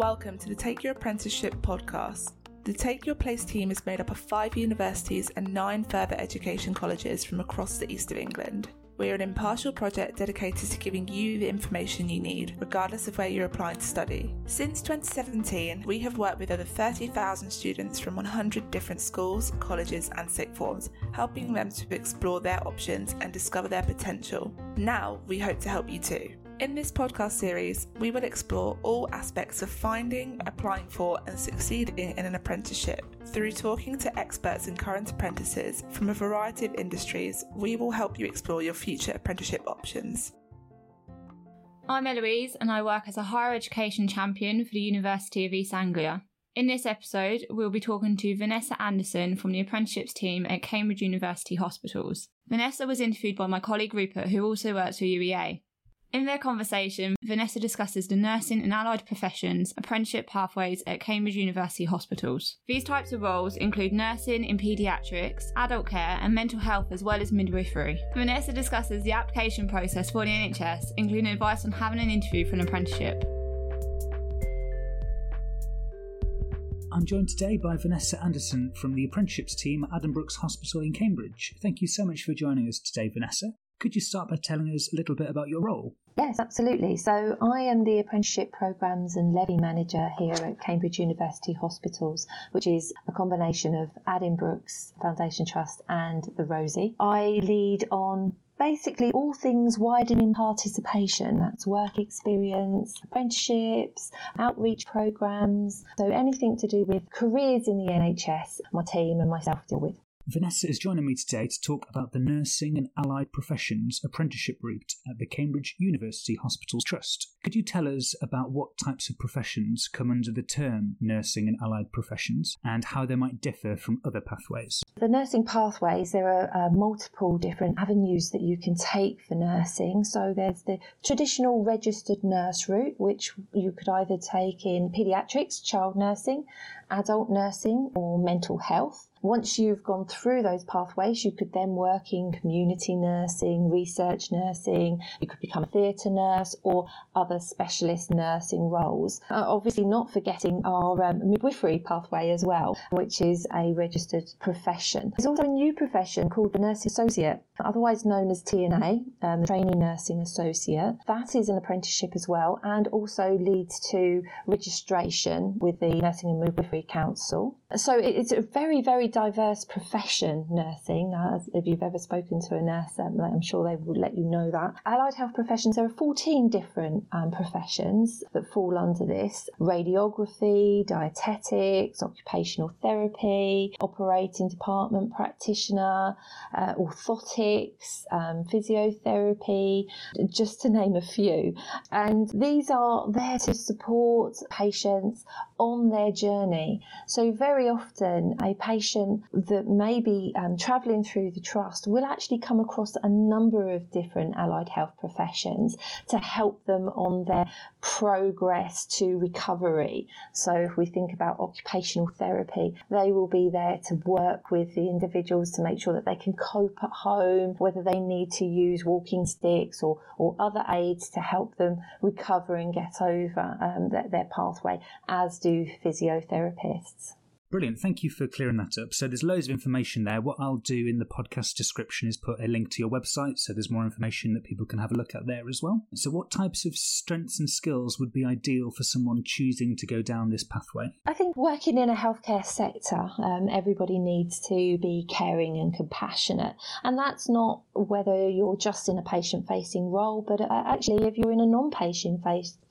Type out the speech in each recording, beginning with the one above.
Welcome to the Take Your Apprenticeship podcast. The Take Your Place team is made up of five universities and nine further education colleges from across the east of England. We are an impartial project dedicated to giving you the information you need, regardless of where you're applying to study. Since 2017, we have worked with over 30,000 students from 100 different schools, colleges, and sixth forms, helping them to explore their options and discover their potential. Now, we hope to help you too. In this podcast series, we will explore all aspects of finding, applying for, and succeeding in an apprenticeship. Through talking to experts and current apprentices from a variety of industries, we will help you explore your future apprenticeship options. I'm Eloise and I work as a higher education champion for the University of East Anglia. In this episode, we'll be talking to Vanessa Anderson from the apprenticeships team at Cambridge University Hospitals. Vanessa was interviewed by my colleague Rupert, who also works for UEA. In their conversation, Vanessa discusses the nursing and allied professions apprenticeship pathways at Cambridge University hospitals. These types of roles include nursing in paediatrics, adult care, and mental health, as well as midwifery. Vanessa discusses the application process for the NHS, including advice on having an interview for an apprenticeship. I'm joined today by Vanessa Anderson from the apprenticeships team at Addenbrooke's Hospital in Cambridge. Thank you so much for joining us today, Vanessa. Could you start by telling us a little bit about your role? Yes, absolutely. So I am the Apprenticeship Programmes and Levy Manager here at Cambridge University Hospitals, which is a combination of Addenbrooke's Foundation Trust and the Rosie. I lead on basically all things widening participation. That's work experience, apprenticeships, outreach programs. So anything to do with careers in the NHS, my team and myself deal with. Vanessa is joining me today to talk about the Nursing and Allied Professions Apprenticeship Route at the Cambridge University Hospitals Trust. Could you tell us about what types of professions come under the term Nursing and Allied Professions and how they might differ from other pathways? The nursing pathways, there are uh, multiple different avenues that you can take for nursing. So there's the traditional registered nurse route, which you could either take in paediatrics, child nursing, adult nursing, or mental health. Once you've gone through those pathways, you could then work in community nursing, research nursing, you could become a theatre nurse or other specialist nursing roles. Uh, obviously, not forgetting our um, midwifery pathway as well, which is a registered profession. There's also a new profession called the nursing associate, otherwise known as TNA, um, trainee nursing associate. That is an apprenticeship as well and also leads to registration with the Nursing and Midwifery Council. So it's a very, very diverse profession, nursing. Uh, if you've ever spoken to a nurse, um, I'm sure they will let you know that. Allied health professions, there are 14 different um, professions that fall under this radiography, dietetics, occupational therapy, operating department practitioner, uh, orthotics, um, physiotherapy, just to name a few. And these are there to support patients on their journey. So, very often, a patient that may be um, travelling through the trust will actually come across a number of different allied health professions to help them on their progress to recovery. So, if we think about occupational therapy, they will be there to work with the individuals to make sure that they can cope at home, whether they need to use walking sticks or, or other aids to help them recover and get over um, their, their pathway, as do physiotherapists. Brilliant. Thank you for clearing that up. So there's loads of information there. What I'll do in the podcast description is put a link to your website so there's more information that people can have a look at there as well. So what types of strengths and skills would be ideal for someone choosing to go down this pathway? I think working in a healthcare sector, um, everybody needs to be caring and compassionate. And that's not whether you're just in a patient facing role, but uh, actually if you're in a non-patient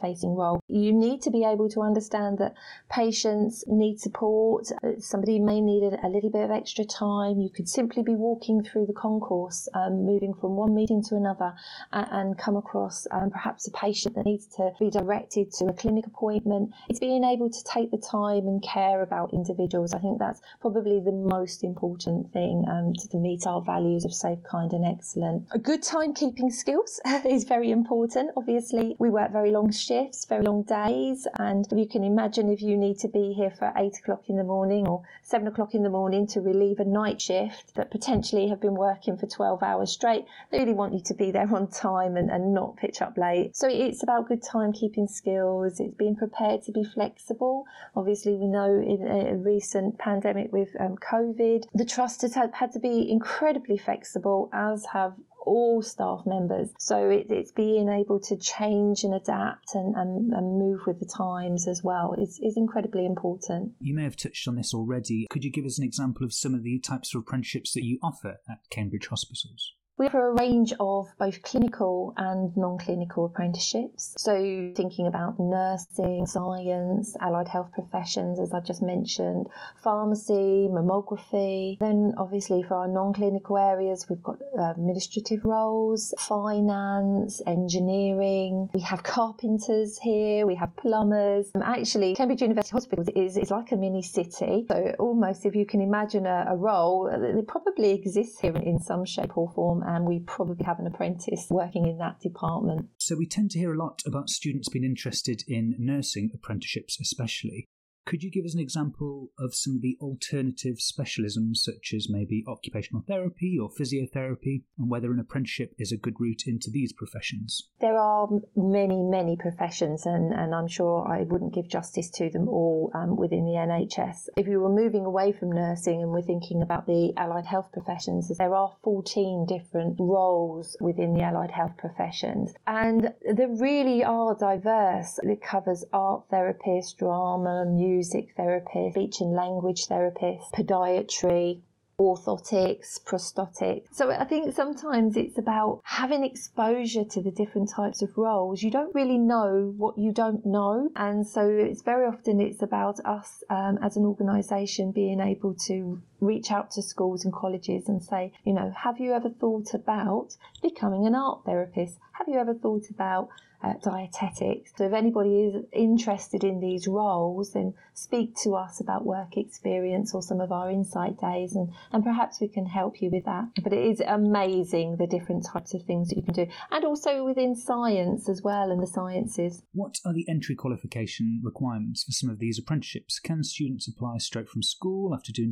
facing role, you need to be able to understand that patients need support somebody may need a, a, little bit of extra time. You could simply be walking through the concourse, um, moving from one meeting to another, and, and come across um, perhaps a patient that needs to be directed to a clinic appointment. It's being able to take the time and care about individuals. I think that's probably the most important thing um, to meet our values of safe, kind, and excellent. A good timekeeping skills is very important. Obviously, we work very long shifts, very long days, and you can imagine if you need to be here for eight o'clock in the morning morning or seven o'clock in the morning to relieve a night shift that potentially have been working for 12 hours straight. They really want you to be there on time and, and not pitch up late. So it's about good timekeeping skills. It's being prepared to be flexible. Obviously, we know in a recent pandemic with um, COVID, the trust has had, had to be incredibly flexible, as have all staff members. So it, it's being able to change and adapt and, and, and move with the times as well is, is incredibly important. You may have touched on this already. Could you give us an example of some of the types of apprenticeships that you offer at Cambridge hospitals? We offer a range of both clinical and non clinical apprenticeships. So, thinking about nursing, science, allied health professions, as I just mentioned, pharmacy, mammography. Then, obviously, for our non clinical areas, we've got uh, administrative roles, finance, engineering. We have carpenters here, we have plumbers. Um, actually, Cambridge University Hospitals is, is like a mini city. So, almost if you can imagine a, a role, it probably exists here in some shape or form and we probably have an apprentice working in that department. So we tend to hear a lot about students being interested in nursing apprenticeships, especially. Could you give us an example of some of the alternative specialisms, such as maybe occupational therapy or physiotherapy, and whether an apprenticeship is a good route into these professions? There are many, many professions, and, and I'm sure I wouldn't give justice to them all um, within the NHS. If you were moving away from nursing and we're thinking about the allied health professions, there are 14 different roles within the allied health professions, and they really are diverse. It covers art therapist, drama, music music therapist, speech and language therapist, podiatry, orthotics, prosthetics. So I think sometimes it's about having exposure to the different types of roles. You don't really know what you don't know, and so it's very often it's about us um, as an organisation being able to reach out to schools and colleges and say, you know, have you ever thought about becoming an art therapist? Have you ever thought about uh, dietetics. So if anybody is interested in these roles, then speak to us about work experience or some of our insight days, and, and perhaps we can help you with that. But it is amazing the different types of things that you can do, and also within science as well and the sciences. What are the entry qualification requirements for some of these apprenticeships? Can students apply straight from school after doing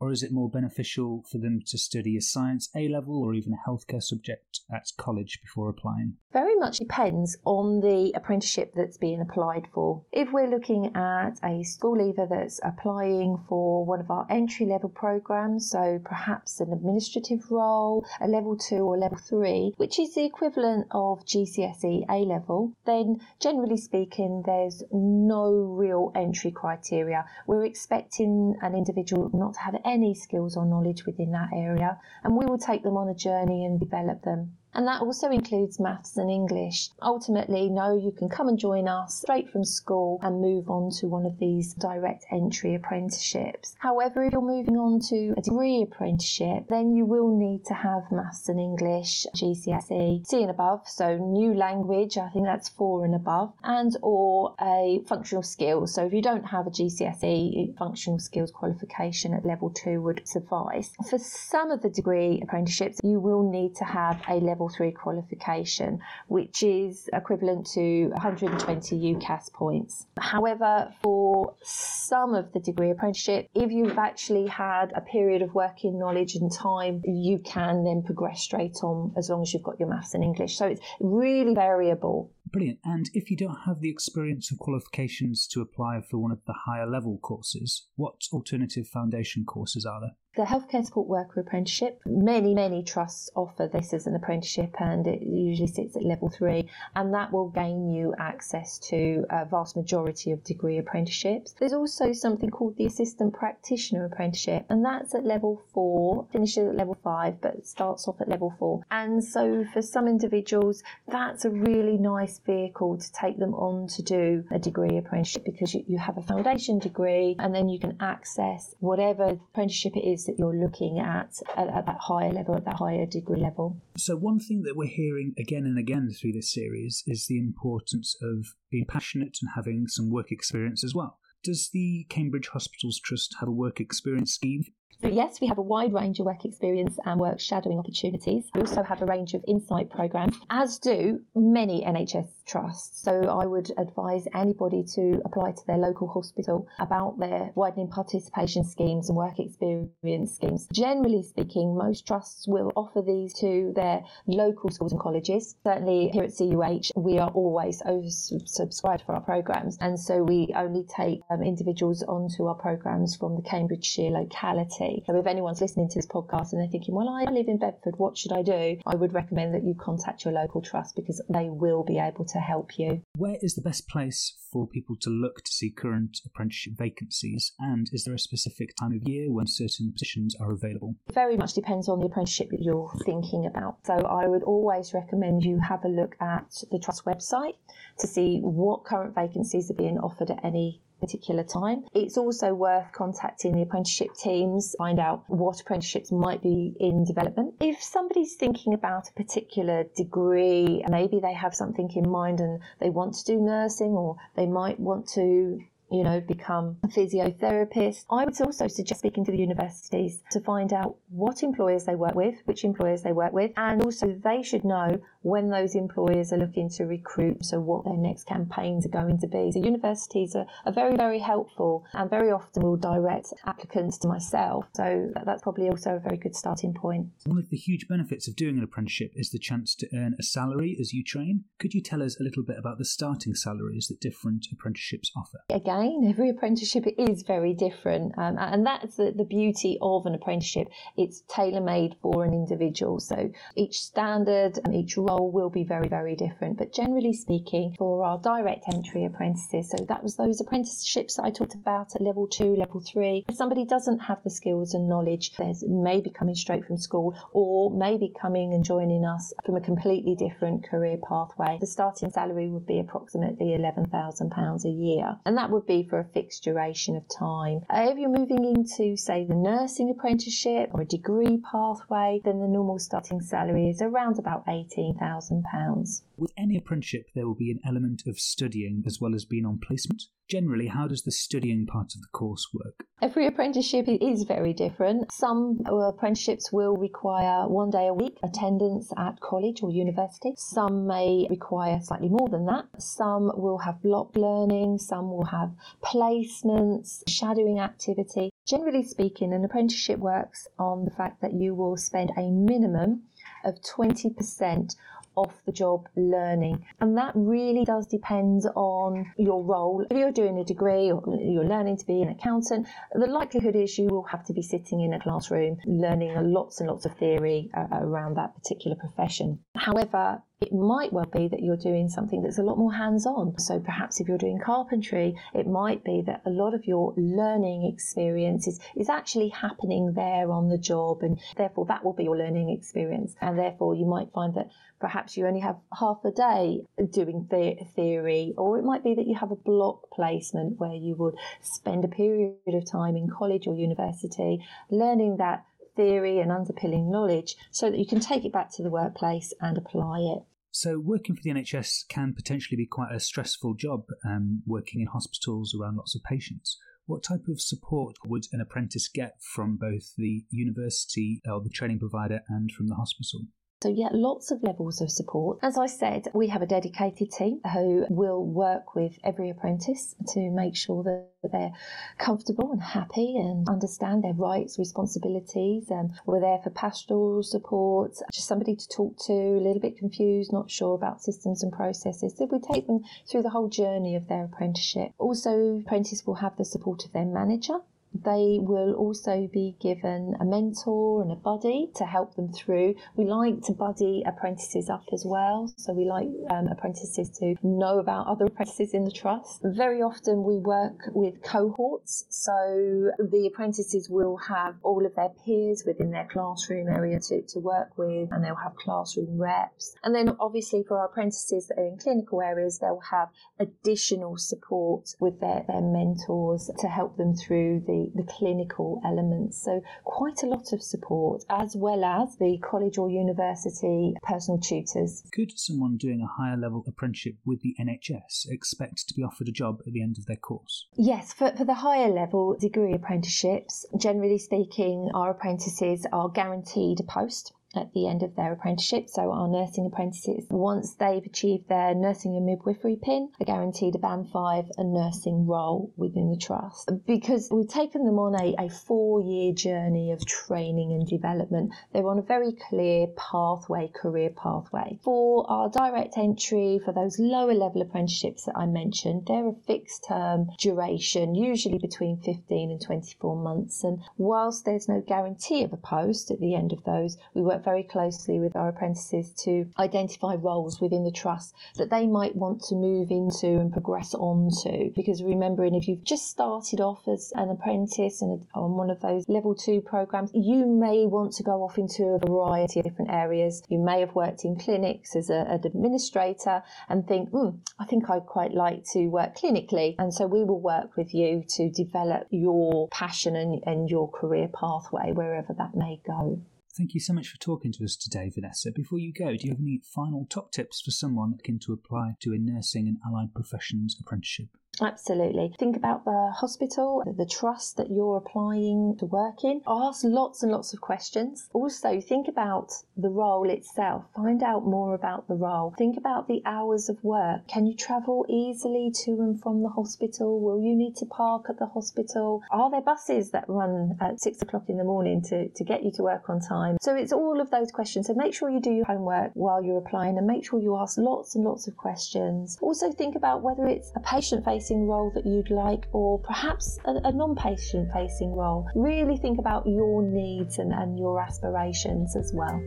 Or is it more beneficial for them to study a science A level or even a healthcare subject at college before applying? Very much depends on the apprenticeship that's being applied for. If we're looking at a school leaver that's applying for one of our entry level programs, so perhaps an administrative role, a level two or level three, which is the equivalent of GCSE A level, then generally speaking, there's no real entry criteria. We're expecting an individual not to have any skills or knowledge within that area, and we will take them on a journey and develop them. And that also includes maths and English. Ultimately, no, you can come and join us straight from school and move on to one of these direct entry apprenticeships. However, if you're moving on to a degree apprenticeship, then you will need to have maths and English, GCSE, C and above, so new language, I think that's four and above, and or a functional skill. So if you don't have a GCSE functional skills qualification at level two would suffice. For some of the degree apprenticeships, you will need to have a level level three qualification, which is equivalent to 120 UCAS points. However, for some of the degree apprenticeship, if you've actually had a period of working knowledge and time, you can then progress straight on as long as you've got your maths and English. So it's really variable. Brilliant. And if you don't have the experience or qualifications to apply for one of the higher level courses, what alternative foundation courses are there? The Healthcare Support Worker Apprenticeship, many, many trusts offer this as an apprenticeship and it usually sits at level three and that will gain you access to a vast majority of degree apprenticeships. There's also something called the Assistant Practitioner Apprenticeship and that's at level four, finishes at level five but starts off at level four. And so for some individuals, that's a really nice vehicle to take them on to do a degree apprenticeship because you, you have a foundation degree and then you can access whatever apprenticeship it is that you're looking at, at at that higher level, at that higher degree level. So, one thing that we're hearing again and again through this series is the importance of being passionate and having some work experience as well. Does the Cambridge Hospitals Trust have a work experience scheme? So, yes, we have a wide range of work experience and work shadowing opportunities. We also have a range of insight programs, as do many NHS trusts. So, I would advise anybody to apply to their local hospital about their widening participation schemes and work experience schemes. Generally speaking, most trusts will offer these to their local schools and colleges. Certainly, here at CUH, we are always oversubscribed for our programs, and so we only take um, individuals onto our programs from the Cambridgeshire locality. So if anyone's listening to this podcast and they're thinking, well, I live in Bedford, what should I do? I would recommend that you contact your local trust because they will be able to help you. Where is the best place for people to look to see current apprenticeship vacancies? And is there a specific time of year when certain positions are available? It very much depends on the apprenticeship that you're thinking about. So I would always recommend you have a look at the trust website to see what current vacancies are being offered at any particular time. It's also worth contacting the apprenticeship teams, find out what apprenticeships might be in development. If somebody's thinking about a particular degree, maybe they have something in mind and they want to do nursing or they might want to you know, become a physiotherapist. I would also suggest speaking to the universities to find out what employers they work with, which employers they work with, and also they should know when those employers are looking to recruit, so what their next campaigns are going to be. So universities are, are very, very helpful and very often will direct applicants to myself. So that's probably also a very good starting point. One of the huge benefits of doing an apprenticeship is the chance to earn a salary as you train. Could you tell us a little bit about the starting salaries that different apprenticeships offer? Again, every apprenticeship is very different, um, and that's the, the beauty of an apprenticeship. It's tailor made for an individual. So each standard and each role will be very, very different. But generally speaking, for our direct entry apprentices, so that was those apprenticeships that I talked about at level two, level three. If somebody doesn't have the skills and knowledge, there's maybe coming straight from school or maybe coming and joining us from a completely different career pathway. The starting salary would be approximately £11,000 a year, and that would be for a fixed duration of time. Uh, if you're moving into, say, the nursing apprenticeship or a degree pathway, then the normal starting salary is around about 18,000 £1,000. With any apprenticeship, there will be an element of studying as well as being on placement. Generally, how does the studying part of the course work? Every apprenticeship is very different. Some apprenticeships will require one day a week attendance at college or university. Some may require slightly more than that. Some will have block learning, some will have placements, shadowing activity. Generally speaking, an apprenticeship works on the fact that you will spend a minimum of 20% off the job learning. And that really does depend on your role. If you're doing a degree or you're learning to be an accountant, the likelihood is you will have to be sitting in a classroom learning lots and lots of theory uh, around that particular profession. However, it might well be that you're doing something that's a lot more hands on. So perhaps if you're doing carpentry, it might be that a lot of your learning experience is, is actually happening there on the job, and therefore that will be your learning experience. And therefore, you might find that perhaps you only have half a day doing the- theory, or it might be that you have a block placement where you would spend a period of time in college or university learning that theory and underpinning knowledge so that you can take it back to the workplace and apply it. So, working for the NHS can potentially be quite a stressful job, um, working in hospitals around lots of patients. What type of support would an apprentice get from both the university or the training provider and from the hospital? So, yeah, lots of levels of support. As I said, we have a dedicated team who will work with every apprentice to make sure that they're comfortable and happy and understand their rights, responsibilities. And we're there for pastoral support, just somebody to talk to, a little bit confused, not sure about systems and processes. So, we take them through the whole journey of their apprenticeship. Also, apprentice will have the support of their manager they will also be given a mentor and a buddy to help them through. We like to buddy apprentices up as well, so we like um, apprentices to know about other apprentices in the trust. Very often we work with cohorts, so the apprentices will have all of their peers within their classroom area to, to work with, and they'll have classroom reps. And then obviously for our apprentices that are in clinical areas, they'll have additional support with their, their mentors to help them through the the, the clinical elements. So quite a lot of support, as well as the college or university personal tutors. Could someone doing a higher level apprenticeship with the NHS expect to be offered a job at the end of their course? Yes, for, for the higher level degree apprenticeships, generally speaking, our apprentices are guaranteed a post at the end of their apprenticeship. So our nursing apprentices, once they've achieved their nursing and midwifery pin, are guaranteed a band five and nursing role within the trust. Because we've taken them on a, a four year journey of training and development, they're on a very clear pathway, career pathway. For our direct entry, for those lower level apprenticeships that I mentioned, they're a fixed term duration, usually between 15 and 24 months. And whilst there's no guarantee of a post at the end of those, we work work very closely with our apprentices to identify roles within the trust that they might want to move into and progress onto. Because remembering, if you've just started off as an apprentice and on one of those level two programs, you may want to go off into a variety of different areas. You may have worked in clinics as a, an administrator and think, hmm, I think I'd quite like to work clinically. And so we will work with you to develop your passion and, and your career pathway wherever that may go. Thank you so much for talking to us today, Vanessa. Before you go, do you have any final top tips for someone looking to apply to a nursing and allied professions apprenticeship? Absolutely. Think about the hospital, the trust that you're applying to work in. Ask lots and lots of questions. Also, think about the role itself. Find out more about the role. Think about the hours of work. Can you travel easily to and from the hospital? Will you need to park at the hospital? Are there buses that run at six o'clock in the morning to, to get you to work on time? So it's all of those questions. So make sure you do your homework while you're applying and make sure you ask lots and lots of questions. Also, think about whether it's a patient facing facing role that you'd like, or perhaps a, a non patient facing role. Really think about your needs and, and your aspirations as well.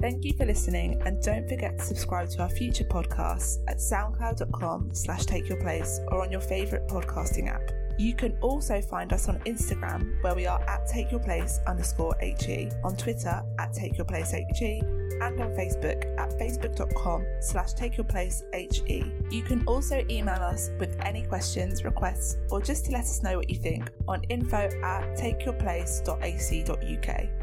Thank you for listening and don't forget to subscribe to our future podcasts at soundcloud.com slash take your place or on your favourite podcasting app. You can also find us on Instagram where we are at take your place underscore HE, on Twitter at take your place HE and on Facebook at facebook.com slash takeyourplacehe. You can also email us with any questions, requests, or just to let us know what you think on info at takeyourplace.ac.uk.